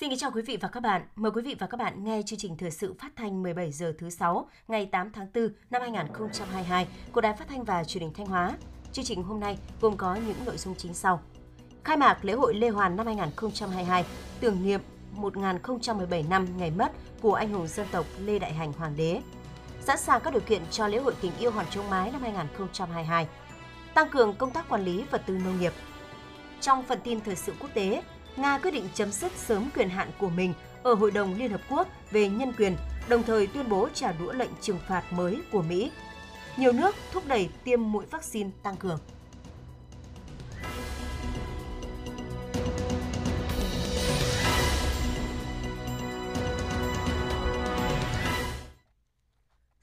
Xin kính chào quý vị và các bạn. Mời quý vị và các bạn nghe chương trình thời sự phát thanh 17 giờ thứ 6 ngày 8 tháng 4 năm 2022 của Đài Phát thanh và Truyền hình Thanh Hóa. Chương trình hôm nay gồm có những nội dung chính sau. Khai mạc lễ hội Lê Hoàn năm 2022, tưởng niệm 1017 năm ngày mất của anh hùng dân tộc Lê Đại Hành Hoàng đế. Sẵn sàng các điều kiện cho lễ hội tình yêu Hòn Châu Mái năm 2022. Tăng cường công tác quản lý vật tư nông nghiệp. Trong phần tin thời sự quốc tế, Nga quyết định chấm dứt sớm quyền hạn của mình ở Hội đồng Liên Hợp Quốc về nhân quyền, đồng thời tuyên bố trả đũa lệnh trừng phạt mới của Mỹ. Nhiều nước thúc đẩy tiêm mũi vaccine tăng cường.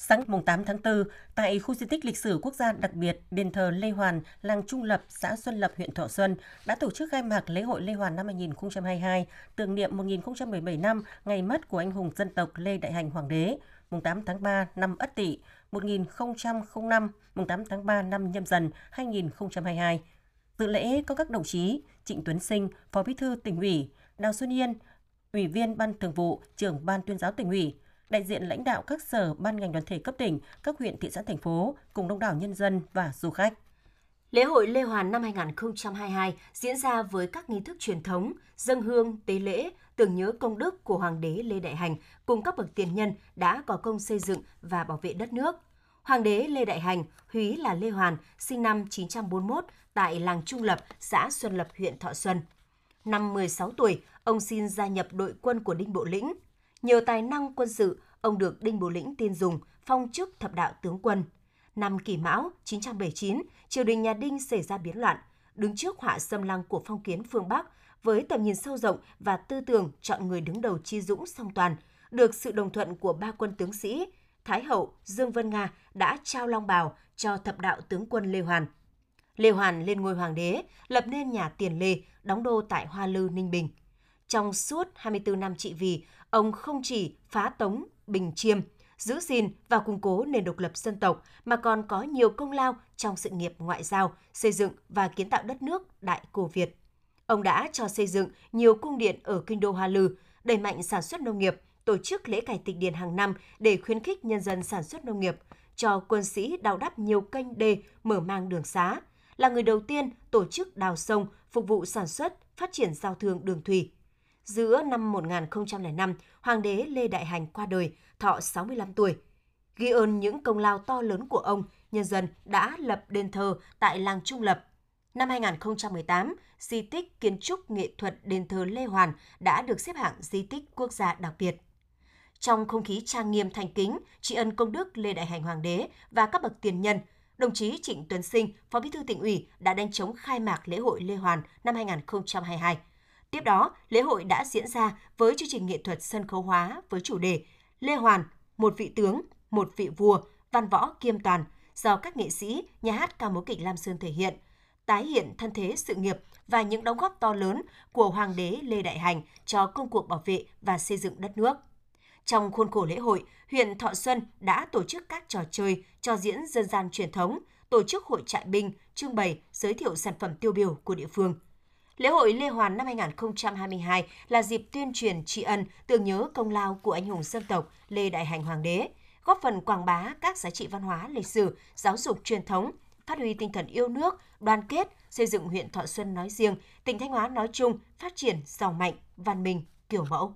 Sáng mùng 8 tháng 4, tại khu di tích lịch sử quốc gia đặc biệt đền thờ Lê Hoàn, làng Trung Lập, xã Xuân Lập, huyện Thọ Xuân đã tổ chức khai mạc lễ hội Lê Hoàn năm 2022, tưởng niệm 1017 năm ngày mất của anh hùng dân tộc Lê Đại Hành Hoàng đế, mùng 8 tháng 3 năm Ất Tỵ, 1005, mùng 8 tháng 3 năm Nhâm Dần 2022. Dự lễ có các đồng chí Trịnh Tuấn Sinh, Phó Bí thư tỉnh ủy, Đào Xuân Yên, Ủy viên Ban Thường vụ, trưởng Ban Tuyên giáo tỉnh ủy, đại diện lãnh đạo các sở, ban ngành đoàn thể cấp tỉnh, các huyện, thị xã, thành phố cùng đông đảo nhân dân và du khách. Lễ hội Lê Hoàn năm 2022 diễn ra với các nghi thức truyền thống, dân hương, tế lễ, tưởng nhớ công đức của Hoàng đế Lê Đại Hành cùng các bậc tiền nhân đã có công xây dựng và bảo vệ đất nước. Hoàng đế Lê Đại Hành, húy là Lê Hoàn, sinh năm 941 tại làng Trung Lập, xã Xuân Lập, huyện Thọ Xuân. Năm 16 tuổi, ông xin gia nhập đội quân của Đinh Bộ Lĩnh – Nhờ tài năng quân sự, ông được Đinh Bộ Lĩnh tin dùng, phong chức thập đạo tướng quân. Năm Kỷ Mão 979, triều đình nhà Đinh xảy ra biến loạn, đứng trước họa xâm lăng của phong kiến phương Bắc với tầm nhìn sâu rộng và tư tưởng chọn người đứng đầu chi dũng song toàn, được sự đồng thuận của ba quân tướng sĩ, Thái hậu Dương Vân Nga đã trao long bào cho thập đạo tướng quân Lê Hoàn. Lê Hoàn lên ngôi hoàng đế, lập nên nhà Tiền Lê, đóng đô tại Hoa Lư, Ninh Bình. Trong suốt 24 năm trị vì, ông không chỉ phá tống, bình chiêm, giữ gìn và củng cố nền độc lập dân tộc mà còn có nhiều công lao trong sự nghiệp ngoại giao, xây dựng và kiến tạo đất nước Đại cổ Việt. Ông đã cho xây dựng nhiều cung điện ở kinh đô Hoa Lư, đẩy mạnh sản xuất nông nghiệp, tổ chức lễ cải tịch điền hàng năm để khuyến khích nhân dân sản xuất nông nghiệp, cho quân sĩ đào đắp nhiều kênh đê mở mang đường xá, là người đầu tiên tổ chức đào sông phục vụ sản xuất, phát triển giao thương đường thủy giữa năm 1005, Hoàng đế Lê Đại Hành qua đời, thọ 65 tuổi. Ghi ơn những công lao to lớn của ông, nhân dân đã lập đền thờ tại làng Trung Lập. Năm 2018, di tích kiến trúc nghệ thuật đền thờ Lê Hoàn đã được xếp hạng di tích quốc gia đặc biệt. Trong không khí trang nghiêm thành kính, tri ân công đức Lê Đại Hành Hoàng đế và các bậc tiền nhân, đồng chí Trịnh Tuấn Sinh, Phó Bí thư tỉnh ủy đã đánh chống khai mạc lễ hội Lê Hoàn năm 2022 Tiếp đó, lễ hội đã diễn ra với chương trình nghệ thuật sân khấu hóa với chủ đề Lê Hoàn, một vị tướng, một vị vua, văn võ kiêm toàn do các nghệ sĩ, nhà hát ca mối kịch Lam Sơn thể hiện, tái hiện thân thế sự nghiệp và những đóng góp to lớn của Hoàng đế Lê Đại Hành cho công cuộc bảo vệ và xây dựng đất nước. Trong khuôn khổ lễ hội, huyện Thọ Xuân đã tổ chức các trò chơi, cho diễn dân gian truyền thống, tổ chức hội trại binh, trưng bày, giới thiệu sản phẩm tiêu biểu của địa phương – Lễ hội Lê Hoàn năm 2022 là dịp tuyên truyền tri ân, tưởng nhớ công lao của anh hùng dân tộc Lê Đại Hành Hoàng đế, góp phần quảng bá các giá trị văn hóa, lịch sử, giáo dục truyền thống, phát huy tinh thần yêu nước, đoàn kết, xây dựng huyện Thọ Xuân nói riêng, tỉnh Thanh Hóa nói chung phát triển giàu mạnh, văn minh, kiểu mẫu.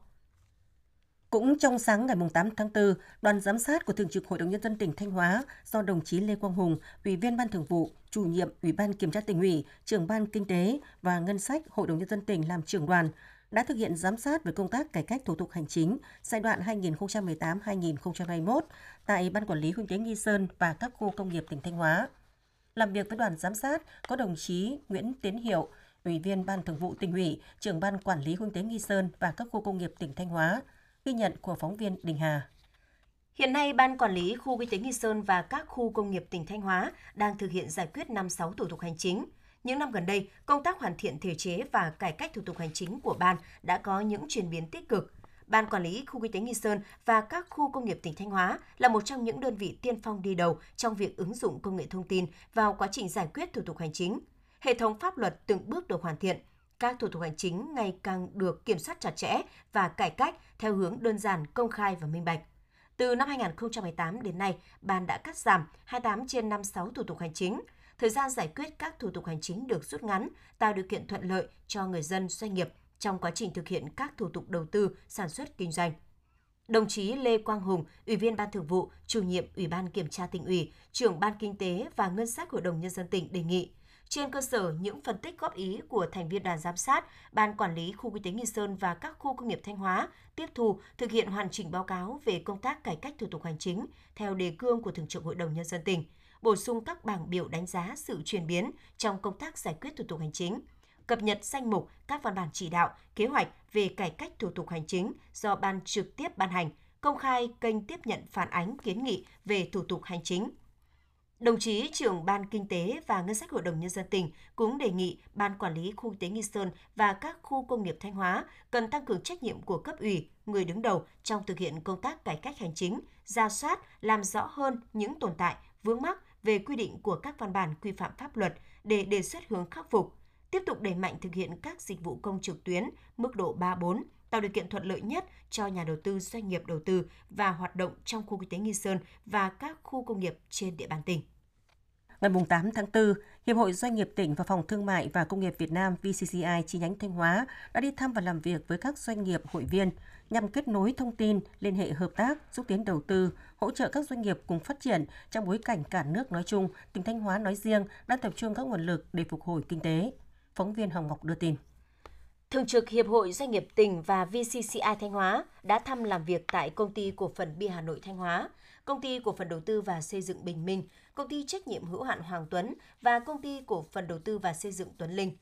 Cũng trong sáng ngày 8 tháng 4, đoàn giám sát của Thường trực Hội đồng Nhân dân tỉnh Thanh Hóa do đồng chí Lê Quang Hùng, Ủy viên Ban Thường vụ, chủ nhiệm Ủy ban Kiểm tra tỉnh ủy, trưởng Ban Kinh tế và Ngân sách Hội đồng Nhân dân tỉnh làm trưởng đoàn, đã thực hiện giám sát về công tác cải cách thủ tục hành chính giai đoạn 2018-2021 tại Ban Quản lý Kinh tế Nghi Sơn và các khu công nghiệp tỉnh Thanh Hóa. Làm việc với đoàn giám sát có đồng chí Nguyễn Tiến Hiệu, Ủy viên Ban Thường vụ tỉnh ủy, trưởng Ban Quản lý Kinh tế Nghi Sơn và các khu công nghiệp tỉnh Thanh Hóa, Ghi nhận của phóng viên Đình Hà. Hiện nay, Ban Quản lý Khu Kinh tế Nghi Sơn và các khu công nghiệp tỉnh Thanh Hóa đang thực hiện giải quyết 56 thủ tục hành chính. Những năm gần đây, công tác hoàn thiện thể chế và cải cách thủ tục hành chính của Ban đã có những chuyển biến tích cực. Ban Quản lý Khu Kinh tế Nghi Sơn và các khu công nghiệp tỉnh Thanh Hóa là một trong những đơn vị tiên phong đi đầu trong việc ứng dụng công nghệ thông tin vào quá trình giải quyết thủ tục hành chính. Hệ thống pháp luật từng bước được hoàn thiện, các thủ tục hành chính ngày càng được kiểm soát chặt chẽ và cải cách theo hướng đơn giản, công khai và minh bạch. Từ năm 2018 đến nay, ban đã cắt giảm 28 trên 56 thủ tục hành chính. Thời gian giải quyết các thủ tục hành chính được rút ngắn, tạo điều kiện thuận lợi cho người dân, doanh nghiệp trong quá trình thực hiện các thủ tục đầu tư, sản xuất kinh doanh. Đồng chí Lê Quang Hùng, Ủy viên Ban Thường vụ, Chủ nhiệm Ủy ban Kiểm tra tỉnh ủy, trưởng Ban Kinh tế và Ngân sách Hội đồng Nhân dân tỉnh đề nghị trên cơ sở những phân tích góp ý của thành viên đoàn giám sát, Ban Quản lý Khu Kinh tế Nghi Sơn và các khu công nghiệp Thanh Hóa tiếp thu thực hiện hoàn chỉnh báo cáo về công tác cải cách thủ tục hành chính theo đề cương của Thường trực Hội đồng Nhân dân tỉnh, bổ sung các bảng biểu đánh giá sự chuyển biến trong công tác giải quyết thủ tục hành chính, cập nhật danh mục các văn bản chỉ đạo, kế hoạch về cải cách thủ tục hành chính do ban trực tiếp ban hành, công khai kênh tiếp nhận phản ánh kiến nghị về thủ tục hành chính. Đồng chí trưởng Ban Kinh tế và Ngân sách Hội đồng Nhân dân tỉnh cũng đề nghị Ban Quản lý Khu tế Nghi Sơn và các khu công nghiệp Thanh Hóa cần tăng cường trách nhiệm của cấp ủy, người đứng đầu trong thực hiện công tác cải cách hành chính, ra soát, làm rõ hơn những tồn tại, vướng mắc về quy định của các văn bản quy phạm pháp luật để đề xuất hướng khắc phục, tiếp tục đẩy mạnh thực hiện các dịch vụ công trực tuyến mức độ 3-4, tạo điều kiện thuận lợi nhất cho nhà đầu tư doanh nghiệp đầu tư và hoạt động trong khu kinh tế Nghi Sơn và các khu công nghiệp trên địa bàn tỉnh. Ngày 8 tháng 4, Hiệp hội Doanh nghiệp tỉnh và Phòng Thương mại và Công nghiệp Việt Nam VCCI chi nhánh Thanh Hóa đã đi thăm và làm việc với các doanh nghiệp hội viên nhằm kết nối thông tin, liên hệ hợp tác, xúc tiến đầu tư, hỗ trợ các doanh nghiệp cùng phát triển trong bối cảnh cả nước nói chung, tỉnh Thanh Hóa nói riêng đang tập trung các nguồn lực để phục hồi kinh tế. Phóng viên Hồng Ngọc đưa tin. Thường trực Hiệp hội Doanh nghiệp tỉnh và VCCI Thanh Hóa đã thăm làm việc tại Công ty Cổ phần Bia Hà Nội Thanh Hóa, Công ty Cổ phần Đầu tư và Xây dựng Bình Minh, Công ty Trách nhiệm hữu hạn Hoàng Tuấn và Công ty Cổ phần Đầu tư và Xây dựng Tuấn Linh.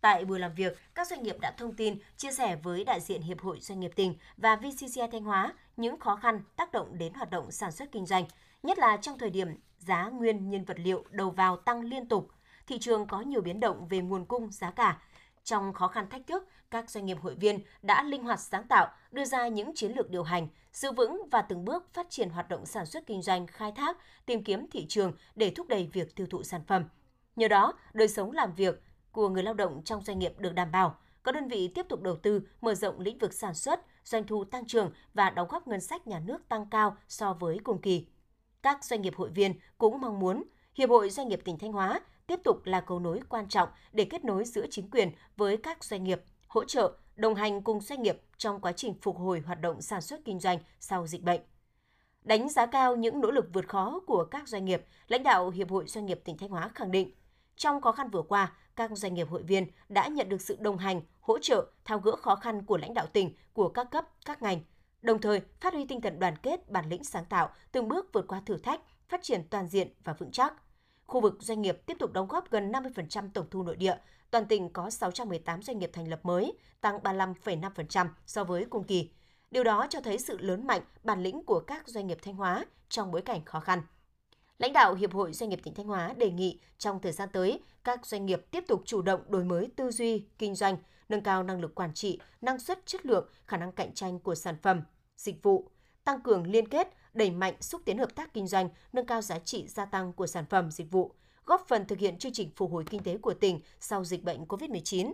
Tại buổi làm việc, các doanh nghiệp đã thông tin, chia sẻ với đại diện Hiệp hội Doanh nghiệp tỉnh và VCCI Thanh Hóa những khó khăn tác động đến hoạt động sản xuất kinh doanh, nhất là trong thời điểm giá nguyên nhiên vật liệu đầu vào tăng liên tục, thị trường có nhiều biến động về nguồn cung, giá cả, trong khó khăn thách thức, các doanh nghiệp hội viên đã linh hoạt sáng tạo, đưa ra những chiến lược điều hành, giữ vững và từng bước phát triển hoạt động sản xuất kinh doanh, khai thác, tìm kiếm thị trường để thúc đẩy việc tiêu thụ sản phẩm. Nhờ đó, đời sống làm việc của người lao động trong doanh nghiệp được đảm bảo, các đơn vị tiếp tục đầu tư, mở rộng lĩnh vực sản xuất, doanh thu tăng trưởng và đóng góp ngân sách nhà nước tăng cao so với cùng kỳ. Các doanh nghiệp hội viên cũng mong muốn Hiệp hội Doanh nghiệp tỉnh Thanh Hóa tiếp tục là cầu nối quan trọng để kết nối giữa chính quyền với các doanh nghiệp, hỗ trợ, đồng hành cùng doanh nghiệp trong quá trình phục hồi hoạt động sản xuất kinh doanh sau dịch bệnh. Đánh giá cao những nỗ lực vượt khó của các doanh nghiệp, lãnh đạo Hiệp hội Doanh nghiệp tỉnh Thanh Hóa khẳng định, trong khó khăn vừa qua, các doanh nghiệp hội viên đã nhận được sự đồng hành, hỗ trợ, thao gỡ khó khăn của lãnh đạo tỉnh, của các cấp, các ngành, đồng thời phát huy tinh thần đoàn kết, bản lĩnh sáng tạo, từng bước vượt qua thử thách, phát triển toàn diện và vững chắc – Khu vực doanh nghiệp tiếp tục đóng góp gần 50% tổng thu nội địa. Toàn tỉnh có 618 doanh nghiệp thành lập mới, tăng 35,5% so với cùng kỳ. Điều đó cho thấy sự lớn mạnh, bản lĩnh của các doanh nghiệp Thanh Hóa trong bối cảnh khó khăn. Lãnh đạo Hiệp hội Doanh nghiệp tỉnh Thanh Hóa đề nghị trong thời gian tới, các doanh nghiệp tiếp tục chủ động đổi mới tư duy, kinh doanh, nâng cao năng lực quản trị, năng suất chất lượng, khả năng cạnh tranh của sản phẩm, dịch vụ, tăng cường liên kết, đẩy mạnh xúc tiến hợp tác kinh doanh, nâng cao giá trị gia tăng của sản phẩm dịch vụ, góp phần thực hiện chương trình phục hồi kinh tế của tỉnh sau dịch bệnh COVID-19.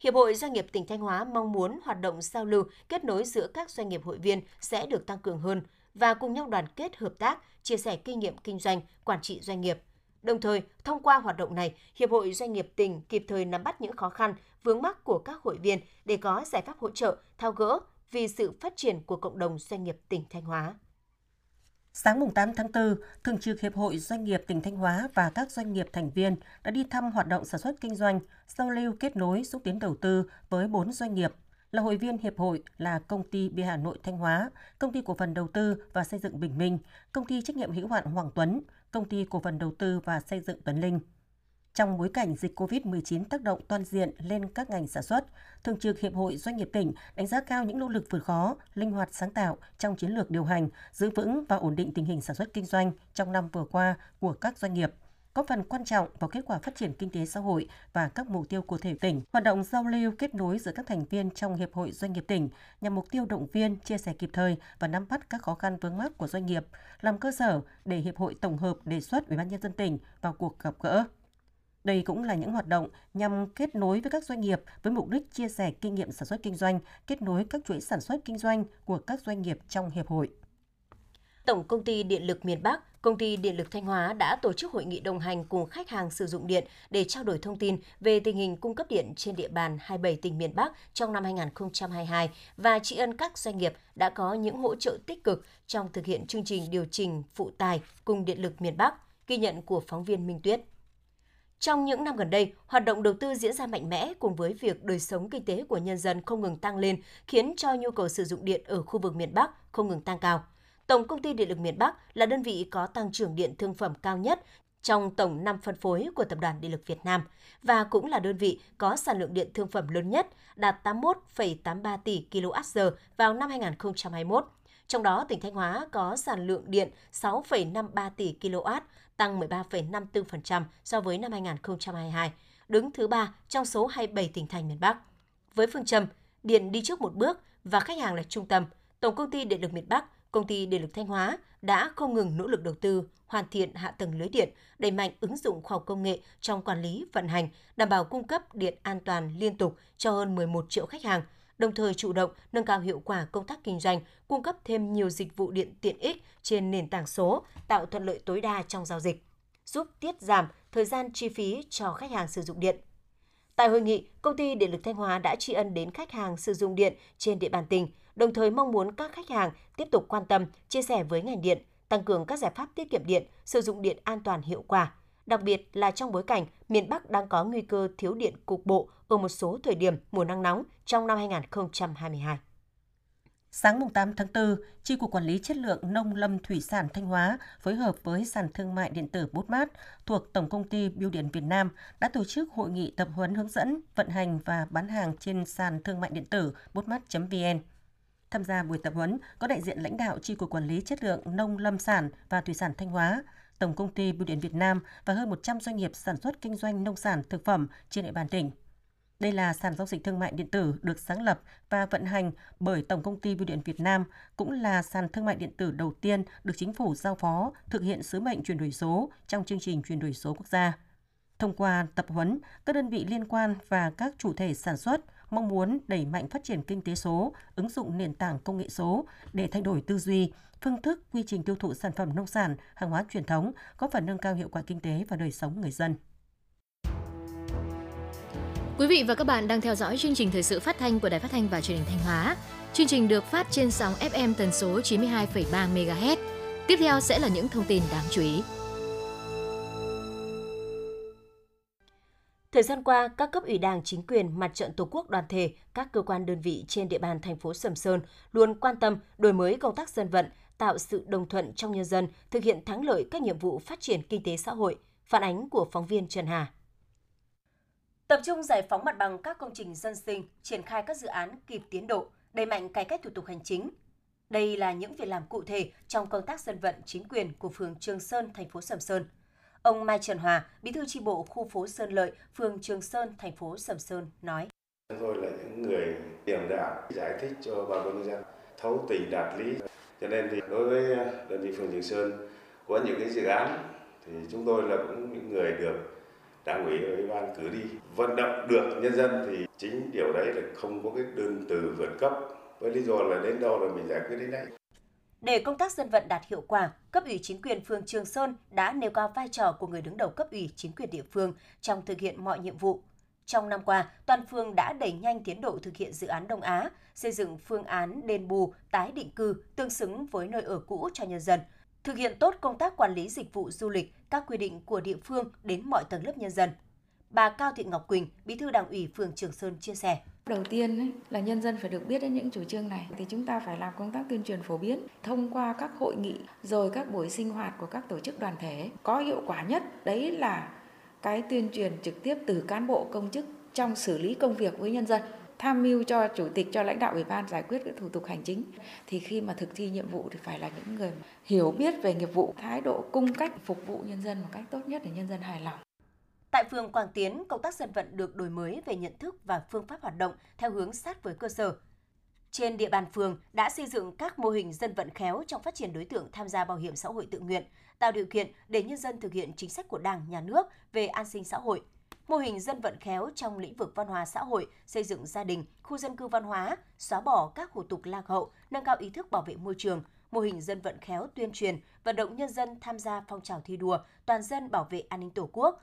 Hiệp hội Doanh nghiệp tỉnh Thanh Hóa mong muốn hoạt động giao lưu, kết nối giữa các doanh nghiệp hội viên sẽ được tăng cường hơn và cùng nhau đoàn kết hợp tác, chia sẻ kinh nghiệm kinh doanh, quản trị doanh nghiệp. Đồng thời, thông qua hoạt động này, Hiệp hội Doanh nghiệp tỉnh kịp thời nắm bắt những khó khăn, vướng mắc của các hội viên để có giải pháp hỗ trợ, thao gỡ vì sự phát triển của cộng đồng doanh nghiệp tỉnh Thanh Hóa. Sáng mùng 8 tháng 4, Thường trực Hiệp hội Doanh nghiệp tỉnh Thanh Hóa và các doanh nghiệp thành viên đã đi thăm hoạt động sản xuất kinh doanh, giao lưu kết nối xúc tiến đầu tư với 4 doanh nghiệp là hội viên hiệp hội là công ty Bia Hà Nội Thanh Hóa, công ty cổ phần đầu tư và xây dựng Bình Minh, công ty trách nhiệm hữu hạn Hoàng Tuấn, công ty cổ phần đầu tư và xây dựng Tuấn Linh. Trong bối cảnh dịch COVID-19 tác động toàn diện lên các ngành sản xuất, Thường trực Hiệp hội Doanh nghiệp tỉnh đánh giá cao những nỗ lực vượt khó, linh hoạt sáng tạo trong chiến lược điều hành, giữ vững và ổn định tình hình sản xuất kinh doanh trong năm vừa qua của các doanh nghiệp có phần quan trọng vào kết quả phát triển kinh tế xã hội và các mục tiêu của thể tỉnh. Hoạt động giao lưu kết nối giữa các thành viên trong Hiệp hội Doanh nghiệp tỉnh nhằm mục tiêu động viên, chia sẻ kịp thời và nắm bắt các khó khăn vướng mắc của doanh nghiệp, làm cơ sở để Hiệp hội tổng hợp đề xuất Ủy ban nhân dân tỉnh vào cuộc gặp gỡ. Đây cũng là những hoạt động nhằm kết nối với các doanh nghiệp với mục đích chia sẻ kinh nghiệm sản xuất kinh doanh, kết nối các chuỗi sản xuất kinh doanh của các doanh nghiệp trong hiệp hội. Tổng công ty Điện lực miền Bắc, Công ty Điện lực Thanh Hóa đã tổ chức hội nghị đồng hành cùng khách hàng sử dụng điện để trao đổi thông tin về tình hình cung cấp điện trên địa bàn 27 tỉnh miền Bắc trong năm 2022 và tri ân các doanh nghiệp đã có những hỗ trợ tích cực trong thực hiện chương trình điều chỉnh phụ tài cùng Điện lực miền Bắc, ghi nhận của phóng viên Minh Tuyết. Trong những năm gần đây, hoạt động đầu tư diễn ra mạnh mẽ cùng với việc đời sống kinh tế của nhân dân không ngừng tăng lên, khiến cho nhu cầu sử dụng điện ở khu vực miền Bắc không ngừng tăng cao. Tổng công ty Điện lực miền Bắc là đơn vị có tăng trưởng điện thương phẩm cao nhất trong tổng 5 phân phối của Tập đoàn Điện lực Việt Nam và cũng là đơn vị có sản lượng điện thương phẩm lớn nhất, đạt 81,83 tỷ kWh vào năm 2021. Trong đó, tỉnh Thanh Hóa có sản lượng điện 6,53 tỷ kW, tăng 13,54% so với năm 2022, đứng thứ ba trong số 27 tỉnh thành miền Bắc. Với phương châm điện đi trước một bước và khách hàng là trung tâm, Tổng công ty Điện lực miền Bắc Công ty Điện lực Thanh Hóa đã không ngừng nỗ lực đầu tư, hoàn thiện hạ tầng lưới điện, đẩy mạnh ứng dụng khoa học công nghệ trong quản lý, vận hành, đảm bảo cung cấp điện an toàn liên tục cho hơn 11 triệu khách hàng, đồng thời chủ động nâng cao hiệu quả công tác kinh doanh, cung cấp thêm nhiều dịch vụ điện tiện ích trên nền tảng số, tạo thuận lợi tối đa trong giao dịch, giúp tiết giảm thời gian chi phí cho khách hàng sử dụng điện. Tại hội nghị, công ty Điện lực Thanh Hóa đã tri ân đến khách hàng sử dụng điện trên địa bàn tỉnh, đồng thời mong muốn các khách hàng tiếp tục quan tâm, chia sẻ với ngành điện, tăng cường các giải pháp tiết kiệm điện, sử dụng điện an toàn hiệu quả. Đặc biệt là trong bối cảnh miền Bắc đang có nguy cơ thiếu điện cục bộ ở một số thời điểm mùa nắng nóng trong năm 2022. Sáng 8 tháng 4, Chi cục Quản lý Chất lượng Nông lâm Thủy sản Thanh Hóa phối hợp với sàn thương mại điện tử Botmart thuộc Tổng công ty Bưu điện Việt Nam đã tổ chức hội nghị tập huấn hướng dẫn vận hành và bán hàng trên sàn thương mại điện tử bútmát.vn. Tham gia buổi tập huấn có đại diện lãnh đạo Chi cục Quản lý Chất lượng Nông lâm sản và Thủy sản Thanh Hóa, Tổng công ty Bưu điện Việt Nam và hơn 100 doanh nghiệp sản xuất kinh doanh nông sản thực phẩm trên địa bàn tỉnh. Đây là sàn giao dịch thương mại điện tử được sáng lập và vận hành bởi Tổng công ty Bưu điện Việt Nam, cũng là sàn thương mại điện tử đầu tiên được chính phủ giao phó thực hiện sứ mệnh chuyển đổi số trong chương trình chuyển đổi số quốc gia. Thông qua tập huấn, các đơn vị liên quan và các chủ thể sản xuất mong muốn đẩy mạnh phát triển kinh tế số, ứng dụng nền tảng công nghệ số để thay đổi tư duy, phương thức, quy trình tiêu thụ sản phẩm nông sản, hàng hóa truyền thống, góp phần nâng cao hiệu quả kinh tế và đời sống người dân. Quý vị và các bạn đang theo dõi chương trình thời sự phát thanh của Đài Phát thanh và Truyền hình Thanh Hóa. Chương trình được phát trên sóng FM tần số 92,3 MHz. Tiếp theo sẽ là những thông tin đáng chú ý. Thời gian qua, các cấp ủy Đảng, chính quyền, mặt trận Tổ quốc đoàn thể, các cơ quan đơn vị trên địa bàn thành phố Sầm Sơn luôn quan tâm đổi mới công tác dân vận, tạo sự đồng thuận trong nhân dân, thực hiện thắng lợi các nhiệm vụ phát triển kinh tế xã hội. Phản ánh của phóng viên Trần Hà. Tập trung giải phóng mặt bằng các công trình dân sinh, triển khai các dự án kịp tiến độ, đẩy mạnh cải cách thủ tục hành chính. Đây là những việc làm cụ thể trong công tác dân vận chính quyền của phường Trường Sơn, thành phố Sầm Sơn. Ông Mai Trần Hòa, Bí thư tri bộ khu phố Sơn Lợi, phường Trường Sơn, thành phố Sầm Sơn nói: Chúng tôi là những người tiềm đạo giải thích cho bà con nhân dân thấu tình đạt lý. Cho nên thì đối với đơn vị phường Trường Sơn có những cái dự án thì chúng tôi là cũng những người được đảng ủy ủy ban cử đi. Vận động được nhân dân thì chính điều đấy là không có cái đơn từ vượt cấp. Với lý do là đến đâu là mình giải quyết đến đấy để công tác dân vận đạt hiệu quả, cấp ủy chính quyền phường Trường Sơn đã nêu cao vai trò của người đứng đầu cấp ủy chính quyền địa phương trong thực hiện mọi nhiệm vụ. Trong năm qua, toàn phường đã đẩy nhanh tiến độ thực hiện dự án Đông Á, xây dựng phương án đền bù, tái định cư tương xứng với nơi ở cũ cho nhân dân, thực hiện tốt công tác quản lý dịch vụ du lịch, các quy định của địa phương đến mọi tầng lớp nhân dân. Bà Cao Thị Ngọc Quỳnh, Bí thư Đảng ủy phường Trường Sơn chia sẻ. Đầu tiên ấy, là nhân dân phải được biết đến những chủ trương này. Thì chúng ta phải làm công tác tuyên truyền phổ biến thông qua các hội nghị rồi các buổi sinh hoạt của các tổ chức đoàn thể. Có hiệu quả nhất đấy là cái tuyên truyền trực tiếp từ cán bộ công chức trong xử lý công việc với nhân dân tham mưu cho chủ tịch cho lãnh đạo ủy ban giải quyết các thủ tục hành chính. Thì khi mà thực thi nhiệm vụ thì phải là những người hiểu biết về nghiệp vụ thái độ cung cách phục vụ nhân dân một cách tốt nhất để nhân dân hài lòng. Tại phường Quảng Tiến, công tác dân vận được đổi mới về nhận thức và phương pháp hoạt động theo hướng sát với cơ sở. Trên địa bàn phường đã xây dựng các mô hình dân vận khéo trong phát triển đối tượng tham gia bảo hiểm xã hội tự nguyện, tạo điều kiện để nhân dân thực hiện chính sách của Đảng, Nhà nước về an sinh xã hội – mô hình dân vận khéo trong lĩnh vực văn hóa xã hội, xây dựng gia đình, khu dân cư văn hóa, xóa bỏ các hủ tục lạc hậu, nâng cao ý thức bảo vệ môi trường, mô hình dân vận khéo tuyên truyền, vận động nhân dân tham gia phong trào thi đua, toàn dân bảo vệ an ninh Tổ quốc.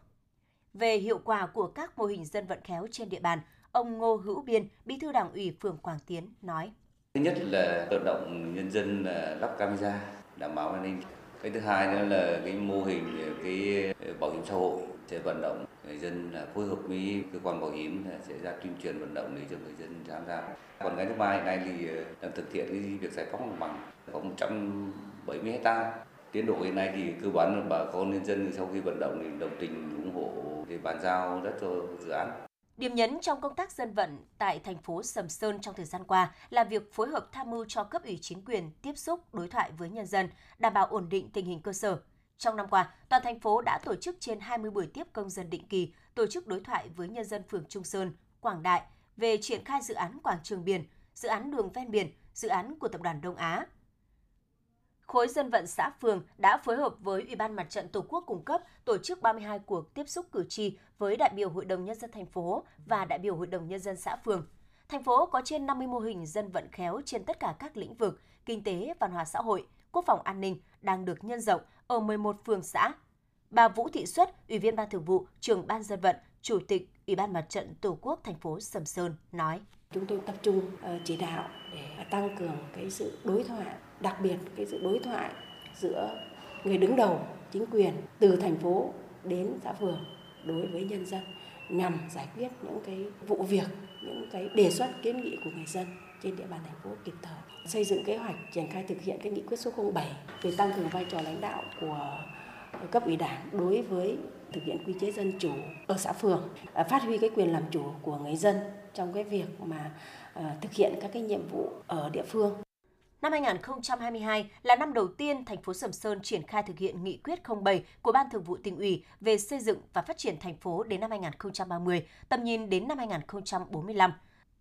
Về hiệu quả của các mô hình dân vận khéo trên địa bàn, ông Ngô Hữu Biên, Bí thư Đảng ủy phường Quảng Tiến nói: Thứ nhất là vận động nhân dân à, lắp camera đảm bảo an ninh. Cái thứ hai nữa là cái mô hình à, cái à, bảo hiểm xã hội sẽ vận động người dân phối hợp với cơ quan bảo hiểm sẽ ra tuyên truyền vận động để cho người dân tham gia. Còn cái thứ ba hiện nay thì đang thực hiện cái việc giải phóng mặt bằng có 170 hecta. Tiến độ hiện nay thì cơ bản là bà con nhân dân sau khi vận động thì đồng tình ủng hộ thì bàn giao đất cho dự án. Điểm nhấn trong công tác dân vận tại thành phố Sầm Sơn trong thời gian qua là việc phối hợp tham mưu cho cấp ủy chính quyền tiếp xúc đối thoại với nhân dân, đảm bảo ổn định tình hình cơ sở. Trong năm qua, toàn thành phố đã tổ chức trên 20 buổi tiếp công dân định kỳ, tổ chức đối thoại với nhân dân phường Trung Sơn, Quảng Đại về triển khai dự án quảng trường biển, dự án đường ven biển, dự án của Tập đoàn Đông Á, khối dân vận xã phường đã phối hợp với Ủy ban Mặt trận Tổ quốc cung cấp tổ chức 32 cuộc tiếp xúc cử tri với đại biểu Hội đồng Nhân dân thành phố và đại biểu Hội đồng Nhân dân xã phường. Thành phố có trên 50 mô hình dân vận khéo trên tất cả các lĩnh vực kinh tế, văn hóa xã hội, quốc phòng an ninh đang được nhân rộng ở 11 phường xã. Bà Vũ Thị Xuất, Ủy viên Ban Thường vụ, trưởng Ban dân vận, Chủ tịch Ủy ban Mặt trận Tổ quốc thành phố Sầm Sơn nói: Chúng tôi tập trung ờ, chỉ đạo để tăng cường cái sự đối thoại đặc biệt cái sự đối thoại giữa người đứng đầu chính quyền từ thành phố đến xã phường đối với nhân dân nhằm giải quyết những cái vụ việc, những cái đề xuất kiến nghị của người dân trên địa bàn thành phố kịp thời. Xây dựng kế hoạch triển khai thực hiện cái nghị quyết số 07 về tăng cường vai trò lãnh đạo của cấp ủy đảng đối với thực hiện quy chế dân chủ ở xã phường à, phát huy cái quyền làm chủ của người dân trong cái việc mà à, thực hiện các cái nhiệm vụ ở địa phương. Năm 2022 là năm đầu tiên thành phố Sầm Sơn triển khai thực hiện nghị quyết 07 của Ban Thường vụ tỉnh ủy về xây dựng và phát triển thành phố đến năm 2030, tầm nhìn đến năm 2045.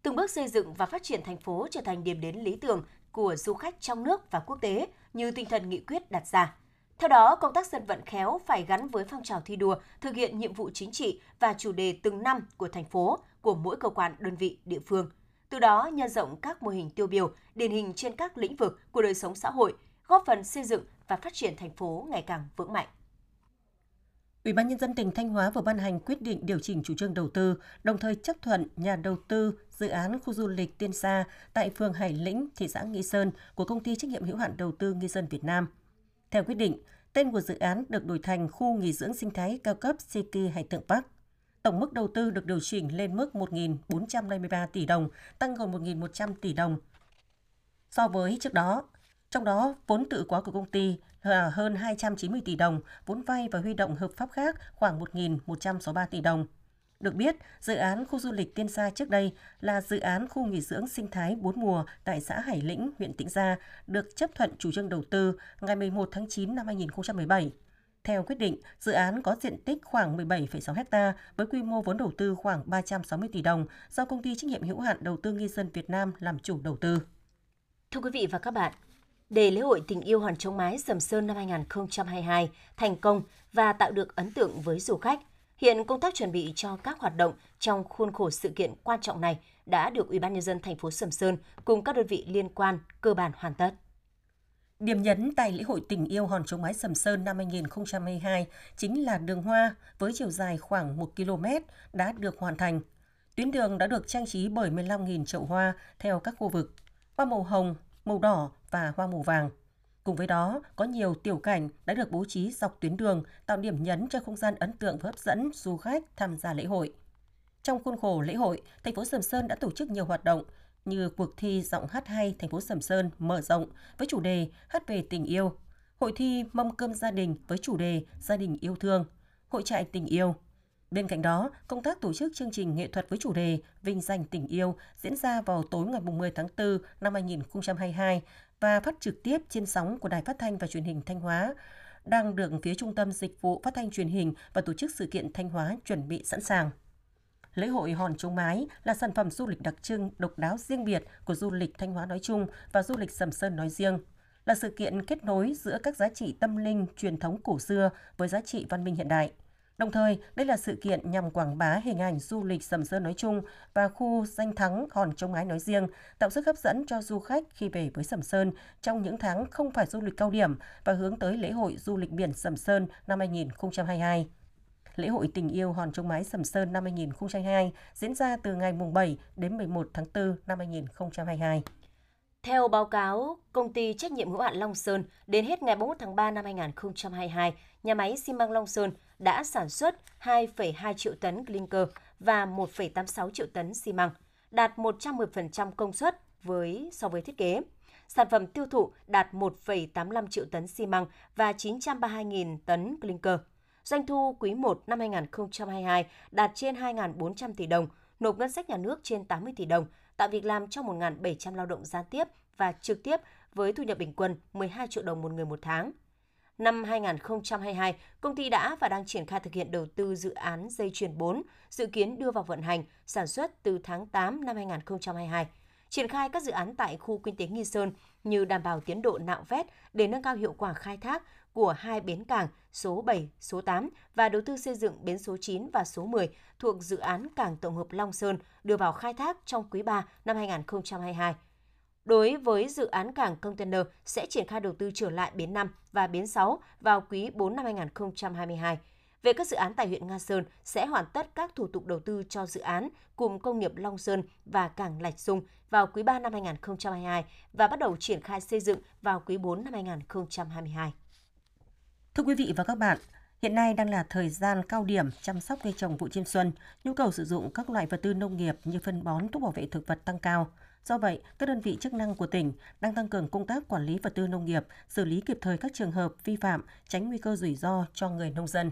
Từng bước xây dựng và phát triển thành phố trở thành điểm đến lý tưởng của du khách trong nước và quốc tế như tinh thần nghị quyết đặt ra. Theo đó, công tác dân vận khéo phải gắn với phong trào thi đua, thực hiện nhiệm vụ chính trị và chủ đề từng năm của thành phố, của mỗi cơ quan, đơn vị, địa phương – từ đó nhân rộng các mô hình tiêu biểu, điển hình trên các lĩnh vực của đời sống xã hội, góp phần xây dựng và phát triển thành phố ngày càng vững mạnh. Ủy ban nhân dân tỉnh Thanh Hóa vừa ban hành quyết định điều chỉnh chủ trương đầu tư, đồng thời chấp thuận nhà đầu tư dự án khu du lịch Tiên Sa tại phường Hải Lĩnh, thị xã Nghi Sơn của công ty trách nhiệm hữu hạn đầu tư Nghi Sơn Việt Nam. Theo quyết định, tên của dự án được đổi thành khu nghỉ dưỡng sinh thái cao cấp Siki Hải Tượng Park. Tổng mức đầu tư được điều chỉnh lên mức 1.453 tỷ đồng, tăng gần 1.100 tỷ đồng so với trước đó. Trong đó, vốn tự có của công ty là hơn 290 tỷ đồng, vốn vay và huy động hợp pháp khác khoảng 1.163 tỷ đồng. Được biết, dự án khu du lịch Tiên Sa trước đây là dự án khu nghỉ dưỡng sinh thái bốn mùa tại xã Hải Lĩnh, huyện Tĩnh Gia, được chấp thuận chủ trương đầu tư ngày 11 tháng 9 năm 2017. Theo quyết định, dự án có diện tích khoảng 17,6 ha với quy mô vốn đầu tư khoảng 360 tỷ đồng do công ty trách nhiệm hữu hạn đầu tư Nghi Sơn Việt Nam làm chủ đầu tư. Thưa quý vị và các bạn, để lễ hội tình yêu Hòn Trống Mái Sầm Sơn năm 2022 thành công và tạo được ấn tượng với du khách, hiện công tác chuẩn bị cho các hoạt động trong khuôn khổ sự kiện quan trọng này đã được Ủy ban nhân dân thành phố Sầm Sơn cùng các đơn vị liên quan cơ bản hoàn tất. Điểm nhấn tại lễ hội tình yêu Hòn Trống Mái Sầm Sơn năm 2022 chính là đường hoa với chiều dài khoảng 1 km đã được hoàn thành. Tuyến đường đã được trang trí bởi 15.000 chậu hoa theo các khu vực, hoa màu hồng, màu đỏ và hoa màu vàng. Cùng với đó, có nhiều tiểu cảnh đã được bố trí dọc tuyến đường tạo điểm nhấn cho không gian ấn tượng và hấp dẫn du khách tham gia lễ hội. Trong khuôn khổ lễ hội, thành phố Sầm Sơn đã tổ chức nhiều hoạt động như cuộc thi giọng hát hay thành phố Sầm Sơn mở rộng với chủ đề Hát về tình yêu, hội thi mâm cơm gia đình với chủ đề Gia đình yêu thương, hội trại tình yêu. Bên cạnh đó, công tác tổ chức chương trình nghệ thuật với chủ đề Vinh danh tình yêu diễn ra vào tối ngày 10 tháng 4 năm 2022 và phát trực tiếp trên sóng của Đài Phát thanh và Truyền hình Thanh Hóa đang được phía Trung tâm Dịch vụ Phát thanh Truyền hình và Tổ chức Sự kiện Thanh Hóa chuẩn bị sẵn sàng. Lễ hội Hòn Trống Mái là sản phẩm du lịch đặc trưng, độc đáo riêng biệt của du lịch Thanh Hóa nói chung và du lịch Sầm Sơn nói riêng là sự kiện kết nối giữa các giá trị tâm linh truyền thống cổ xưa với giá trị văn minh hiện đại. Đồng thời, đây là sự kiện nhằm quảng bá hình ảnh du lịch Sầm Sơn nói chung và khu danh thắng Hòn trống Ái nói riêng, tạo sức hấp dẫn cho du khách khi về với Sầm Sơn trong những tháng không phải du lịch cao điểm và hướng tới lễ hội du lịch biển Sầm Sơn năm 2022. Lễ hội tình yêu Hòn Trung Mái Sầm Sơn năm 2022 diễn ra từ ngày 7 đến 11 tháng 4 năm 2022. Theo báo cáo công ty trách nhiệm hữu hạn Long Sơn, đến hết ngày 31 tháng 3 năm 2022, nhà máy xi măng Long Sơn đã sản xuất 2,2 triệu tấn clinker và 1,86 triệu tấn xi măng, đạt 110% công suất với so với thiết kế. Sản phẩm tiêu thụ đạt 1,85 triệu tấn xi măng và 932.000 tấn clinker. Doanh thu quý 1 năm 2022 đạt trên 2.400 tỷ đồng, nộp ngân sách nhà nước trên 80 tỷ đồng, tạo việc làm cho 1.700 lao động gián tiếp và trực tiếp với thu nhập bình quân 12 triệu đồng một người một tháng. Năm 2022, công ty đã và đang triển khai thực hiện đầu tư dự án dây chuyền 4, dự kiến đưa vào vận hành, sản xuất từ tháng 8 năm 2022. Triển khai các dự án tại khu kinh tế Nghi Sơn như đảm bảo tiến độ nạo vét để nâng cao hiệu quả khai thác của hai bến cảng số 7, số 8 và đầu tư xây dựng bến số 9 và số 10 thuộc dự án cảng tổng hợp Long Sơn đưa vào khai thác trong quý 3 năm 2022. Đối với dự án cảng container sẽ triển khai đầu tư trở lại bến 5 và bến 6 vào quý 4 năm 2022. Về các dự án tại huyện Nga Sơn sẽ hoàn tất các thủ tục đầu tư cho dự án cụm công nghiệp Long Sơn và cảng Lạch Sung vào quý 3 năm 2022 và bắt đầu triển khai xây dựng vào quý 4 năm 2022. Thưa quý vị và các bạn, Hiện nay đang là thời gian cao điểm chăm sóc cây trồng vụ chiêm xuân, nhu cầu sử dụng các loại vật tư nông nghiệp như phân bón, thuốc bảo vệ thực vật tăng cao. Do vậy, các đơn vị chức năng của tỉnh đang tăng cường công tác quản lý vật tư nông nghiệp, xử lý kịp thời các trường hợp vi phạm, tránh nguy cơ rủi ro cho người nông dân.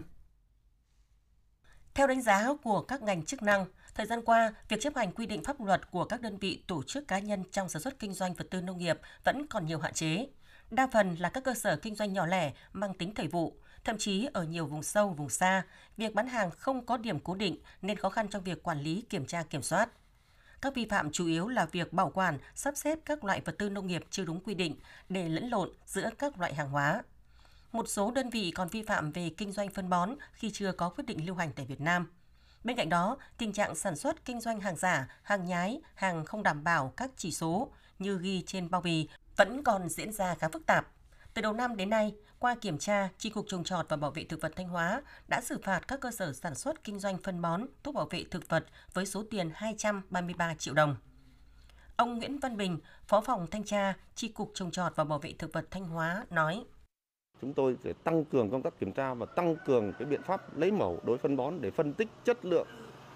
Theo đánh giá của các ngành chức năng, thời gian qua, việc chấp hành quy định pháp luật của các đơn vị tổ chức cá nhân trong sản xuất kinh doanh vật tư nông nghiệp vẫn còn nhiều hạn chế. Đa phần là các cơ sở kinh doanh nhỏ lẻ mang tính thời vụ, thậm chí ở nhiều vùng sâu, vùng xa, việc bán hàng không có điểm cố định nên khó khăn trong việc quản lý, kiểm tra, kiểm soát. Các vi phạm chủ yếu là việc bảo quản, sắp xếp các loại vật tư nông nghiệp chưa đúng quy định để lẫn lộn giữa các loại hàng hóa. Một số đơn vị còn vi phạm về kinh doanh phân bón khi chưa có quyết định lưu hành tại Việt Nam. Bên cạnh đó, tình trạng sản xuất kinh doanh hàng giả, hàng nhái, hàng không đảm bảo các chỉ số như ghi trên bao bì vẫn còn diễn ra khá phức tạp. Từ đầu năm đến nay, qua kiểm tra, Tri Cục Trồng Trọt và Bảo vệ Thực vật Thanh Hóa đã xử phạt các cơ sở sản xuất kinh doanh phân bón, thuốc bảo vệ thực vật với số tiền 233 triệu đồng. Ông Nguyễn Văn Bình, Phó phòng Thanh tra, Tri Cục Trồng Trọt và Bảo vệ Thực vật Thanh Hóa nói. Chúng tôi sẽ tăng cường công tác kiểm tra và tăng cường cái biện pháp lấy mẫu đối phân bón để phân tích chất lượng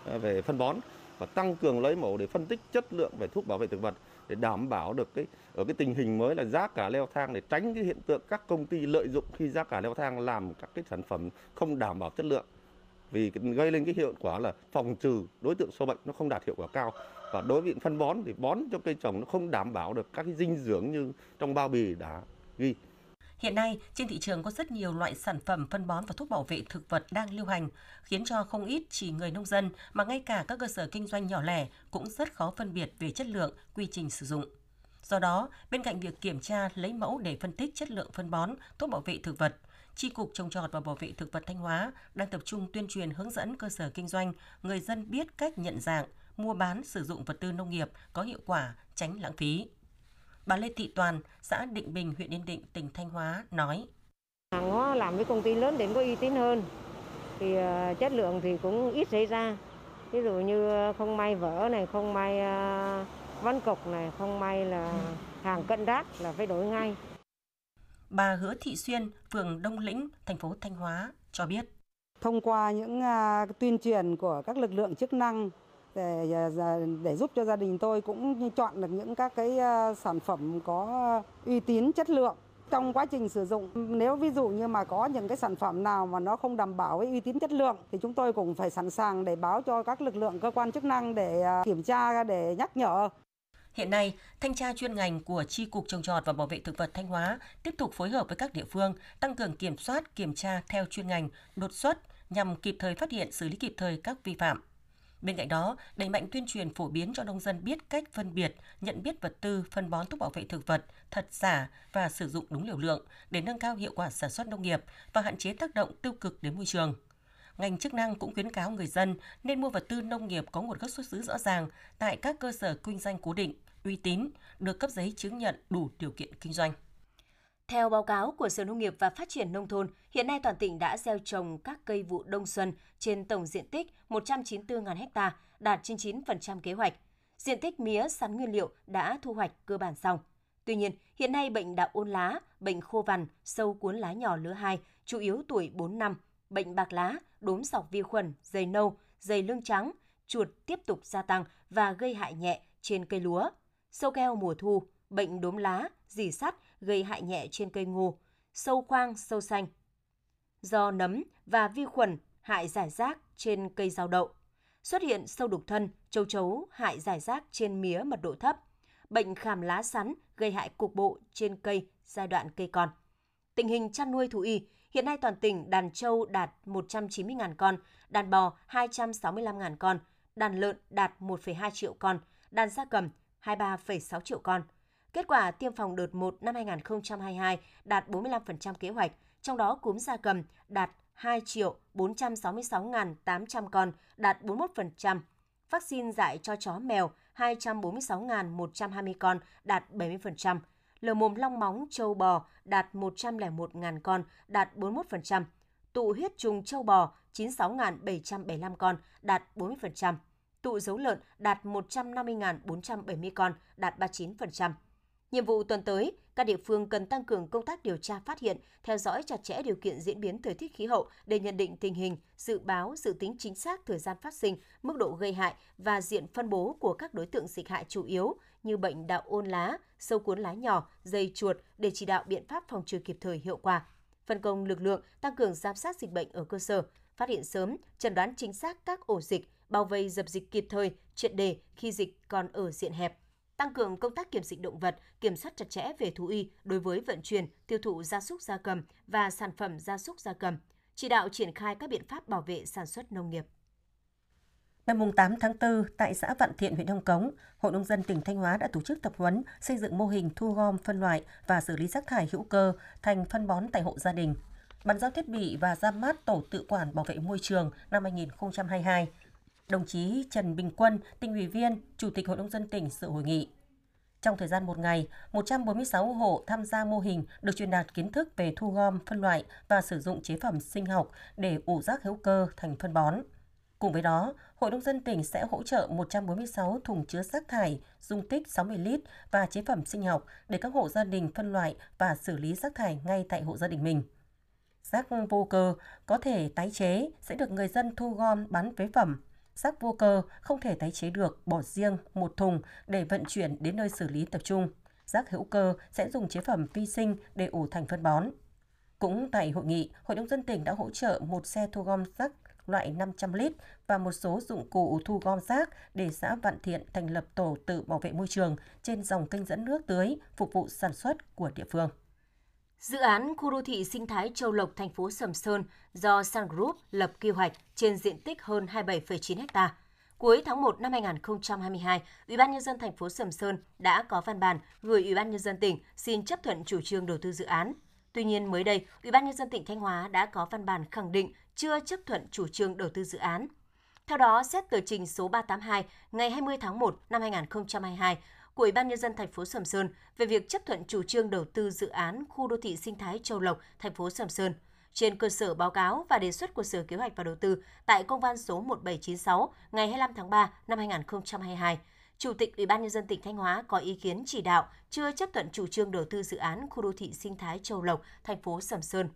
à, về phân bón và tăng cường lấy mẫu để phân tích chất lượng về thuốc bảo vệ thực vật để đảm bảo được cái, ở cái tình hình mới là giá cả leo thang để tránh cái hiện tượng các công ty lợi dụng khi giá cả leo thang làm các cái sản phẩm không đảm bảo chất lượng. Vì gây lên cái hiệu quả là phòng trừ đối tượng sâu bệnh nó không đạt hiệu quả cao. Và đối với phân bón thì bón cho cây trồng nó không đảm bảo được các cái dinh dưỡng như trong bao bì đã ghi. Hiện nay, trên thị trường có rất nhiều loại sản phẩm phân bón và thuốc bảo vệ thực vật đang lưu hành, khiến cho không ít chỉ người nông dân mà ngay cả các cơ sở kinh doanh nhỏ lẻ cũng rất khó phân biệt về chất lượng, quy trình sử dụng. Do đó, bên cạnh việc kiểm tra lấy mẫu để phân tích chất lượng phân bón, thuốc bảo vệ thực vật, Tri Cục Trồng trọt và Bảo vệ Thực vật Thanh Hóa đang tập trung tuyên truyền hướng dẫn cơ sở kinh doanh, người dân biết cách nhận dạng, mua bán sử dụng vật tư nông nghiệp có hiệu quả, tránh lãng phí. Bà Lê Thị Toàn, xã Định Bình, huyện Yên Định, tỉnh Thanh Hóa nói. Hàng hóa làm với công ty lớn đến có uy tín hơn, thì ờ, chất lượng thì cũng ít xảy ra. Ví dụ như không may vỡ này, không may ờ, ván cục này, không may là hàng cận đát là phải đổi ngay. Bà Hứa Thị Xuyên, phường Đông Lĩnh, thành phố Thanh Hóa cho biết. Thông qua những à, tuyên truyền của các lực lượng chức năng để à, để giúp cho gia đình tôi cũng chọn được những các cái à, sản phẩm có uy tín chất lượng trong quá trình sử dụng nếu ví dụ như mà có những cái sản phẩm nào mà nó không đảm bảo với uy tín chất lượng thì chúng tôi cũng phải sẵn sàng để báo cho các lực lượng cơ quan chức năng để à, kiểm tra để nhắc nhở Hiện nay, thanh tra chuyên ngành của Tri Cục Trồng trọt và Bảo vệ Thực vật Thanh Hóa tiếp tục phối hợp với các địa phương tăng cường kiểm soát, kiểm tra theo chuyên ngành, đột xuất nhằm kịp thời phát hiện xử lý kịp thời các vi phạm. Bên cạnh đó, đẩy mạnh tuyên truyền phổ biến cho nông dân biết cách phân biệt, nhận biết vật tư, phân bón thuốc bảo vệ thực vật, thật giả và sử dụng đúng liều lượng để nâng cao hiệu quả sản xuất nông nghiệp và hạn chế tác động tiêu cực đến môi trường. ngành chức năng cũng khuyến cáo người dân nên mua vật tư nông nghiệp có nguồn gốc xuất xứ rõ ràng tại các cơ sở kinh doanh cố định, uy tín, được cấp giấy chứng nhận đủ điều kiện kinh doanh. Theo báo cáo của Sở Nông nghiệp và Phát triển Nông thôn, hiện nay toàn tỉnh đã gieo trồng các cây vụ đông xuân trên tổng diện tích 194.000 ha, đạt 99% kế hoạch. Diện tích mía sắn nguyên liệu đã thu hoạch cơ bản xong. Tuy nhiên, hiện nay bệnh đạo ôn lá, bệnh khô vằn, sâu cuốn lá nhỏ lứa 2, chủ yếu tuổi 4 năm, bệnh bạc lá, đốm sọc vi khuẩn, dày nâu, dày lưng trắng, chuột tiếp tục gia tăng và gây hại nhẹ trên cây lúa. Sâu keo mùa thu, bệnh đốm lá, dì sắt gây hại nhẹ trên cây ngô, sâu khoang, sâu xanh. Do nấm và vi khuẩn hại giải rác trên cây rau đậu. Xuất hiện sâu đục thân, châu chấu hại giải rác trên mía mật độ thấp. Bệnh khảm lá sắn gây hại cục bộ trên cây giai đoạn cây con. Tình hình chăn nuôi thú y, hiện nay toàn tỉnh đàn trâu đạt 190.000 con, đàn bò 265.000 con, đàn lợn đạt 1,2 triệu con, đàn gia cầm 23,6 triệu con. Kết quả tiêm phòng đợt 1 năm 2022 đạt 45% kế hoạch, trong đó cúm gia cầm đạt 2 triệu 466.800 con, đạt 41%. Vaccine dạy cho chó mèo 246.120 con, đạt 70%. Lở mồm long móng châu bò đạt 101.000 con, đạt 41%. Tụ huyết trùng châu bò 96.775 con, đạt 40%. Tụ dấu lợn đạt 150.470 con, đạt 39%. Nhiệm vụ tuần tới, các địa phương cần tăng cường công tác điều tra phát hiện, theo dõi chặt chẽ điều kiện diễn biến thời tiết khí hậu để nhận định tình hình, dự báo, dự tính chính xác thời gian phát sinh, mức độ gây hại và diện phân bố của các đối tượng dịch hại chủ yếu như bệnh đạo ôn lá, sâu cuốn lá nhỏ, dây chuột để chỉ đạo biện pháp phòng trừ kịp thời hiệu quả. Phân công lực lượng tăng cường giám sát dịch bệnh ở cơ sở, phát hiện sớm, chẩn đoán chính xác các ổ dịch, bao vây dập dịch kịp thời, triệt đề khi dịch còn ở diện hẹp tăng cường công tác kiểm dịch động vật, kiểm soát chặt chẽ về thú y đối với vận chuyển, tiêu thụ gia súc gia cầm và sản phẩm gia súc gia cầm, chỉ đạo triển khai các biện pháp bảo vệ sản xuất nông nghiệp. Ngày 8 tháng 4, tại xã Vạn Thiện, huyện Đông Cống, Hội Nông dân tỉnh Thanh Hóa đã tổ chức tập huấn xây dựng mô hình thu gom, phân loại và xử lý rác thải hữu cơ thành phân bón tại hộ gia đình, bàn giao thiết bị và ra mắt tổ tự quản bảo vệ môi trường năm 2022 đồng chí Trần Bình Quân, tỉnh ủy viên, Chủ tịch Hội đồng dân tỉnh sự hội nghị. Trong thời gian một ngày, 146 hộ tham gia mô hình được truyền đạt kiến thức về thu gom, phân loại và sử dụng chế phẩm sinh học để ủ rác hữu cơ thành phân bón. Cùng với đó, Hội nông dân tỉnh sẽ hỗ trợ 146 thùng chứa rác thải dung tích 60 lít và chế phẩm sinh học để các hộ gia đình phân loại và xử lý rác thải ngay tại hộ gia đình mình. Rác vô cơ có thể tái chế sẽ được người dân thu gom bán phế phẩm rác vô cơ không thể tái chế được bỏ riêng một thùng để vận chuyển đến nơi xử lý tập trung. Rác hữu cơ sẽ dùng chế phẩm vi sinh để ủ thành phân bón. Cũng tại hội nghị, Hội nông dân tỉnh đã hỗ trợ một xe thu gom rác loại 500 lít và một số dụng cụ thu gom rác để xã Vạn Thiện thành lập tổ tự bảo vệ môi trường trên dòng kênh dẫn nước tưới phục vụ sản xuất của địa phương. Dự án khu đô thị sinh thái Châu Lộc, thành phố Sầm Sơn do Sun Group lập quy hoạch trên diện tích hơn 27,9 ha. Cuối tháng 1 năm 2022, Ủy ban nhân dân thành phố Sầm Sơn đã có văn bản gửi Ủy ban nhân dân tỉnh xin chấp thuận chủ trương đầu tư dự án. Tuy nhiên mới đây, Ủy ban nhân dân tỉnh Thanh Hóa đã có văn bản khẳng định chưa chấp thuận chủ trương đầu tư dự án. Theo đó, xét tờ trình số 382 ngày 20 tháng 1 năm 2022 của Ủy ban nhân dân thành phố Sầm Sơn về việc chấp thuận chủ trương đầu tư dự án khu đô thị sinh thái Châu Lộc, thành phố Sầm Sơn. Trên cơ sở báo cáo và đề xuất của Sở Kế hoạch và Đầu tư tại công văn số 1796 ngày 25 tháng 3 năm 2022, Chủ tịch Ủy ban nhân dân tỉnh Thanh Hóa có ý kiến chỉ đạo chưa chấp thuận chủ trương đầu tư dự án khu đô thị sinh thái Châu Lộc, thành phố Sầm Sơn.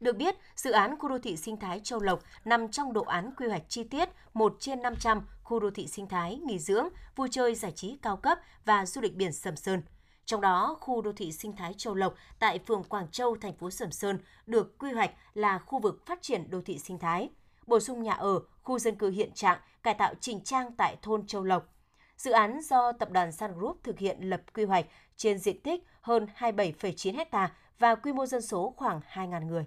Được biết, dự án khu đô thị sinh thái Châu Lộc nằm trong đồ án quy hoạch chi tiết 1 trên 500 khu đô thị sinh thái, nghỉ dưỡng, vui chơi giải trí cao cấp và du lịch biển Sầm Sơn. Trong đó, khu đô thị sinh thái Châu Lộc tại phường Quảng Châu, thành phố Sầm Sơn được quy hoạch là khu vực phát triển đô thị sinh thái, bổ sung nhà ở, khu dân cư hiện trạng, cải tạo chỉnh trang tại thôn Châu Lộc. Dự án do tập đoàn Sun Group thực hiện lập quy hoạch trên diện tích hơn 27,9 ha và quy mô dân số khoảng 2.000 người.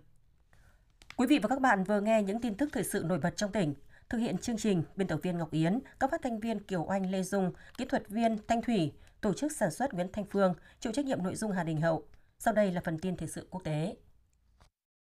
Quý vị và các bạn vừa nghe những tin tức thời sự nổi bật trong tỉnh. Thực hiện chương trình, biên tập viên Ngọc Yến, các phát thanh viên Kiều Oanh, Lê Dung, kỹ thuật viên Thanh Thủy, tổ chức sản xuất Nguyễn Thanh Phương, chịu trách nhiệm nội dung Hà Đình Hậu. Sau đây là phần tin thời sự quốc tế.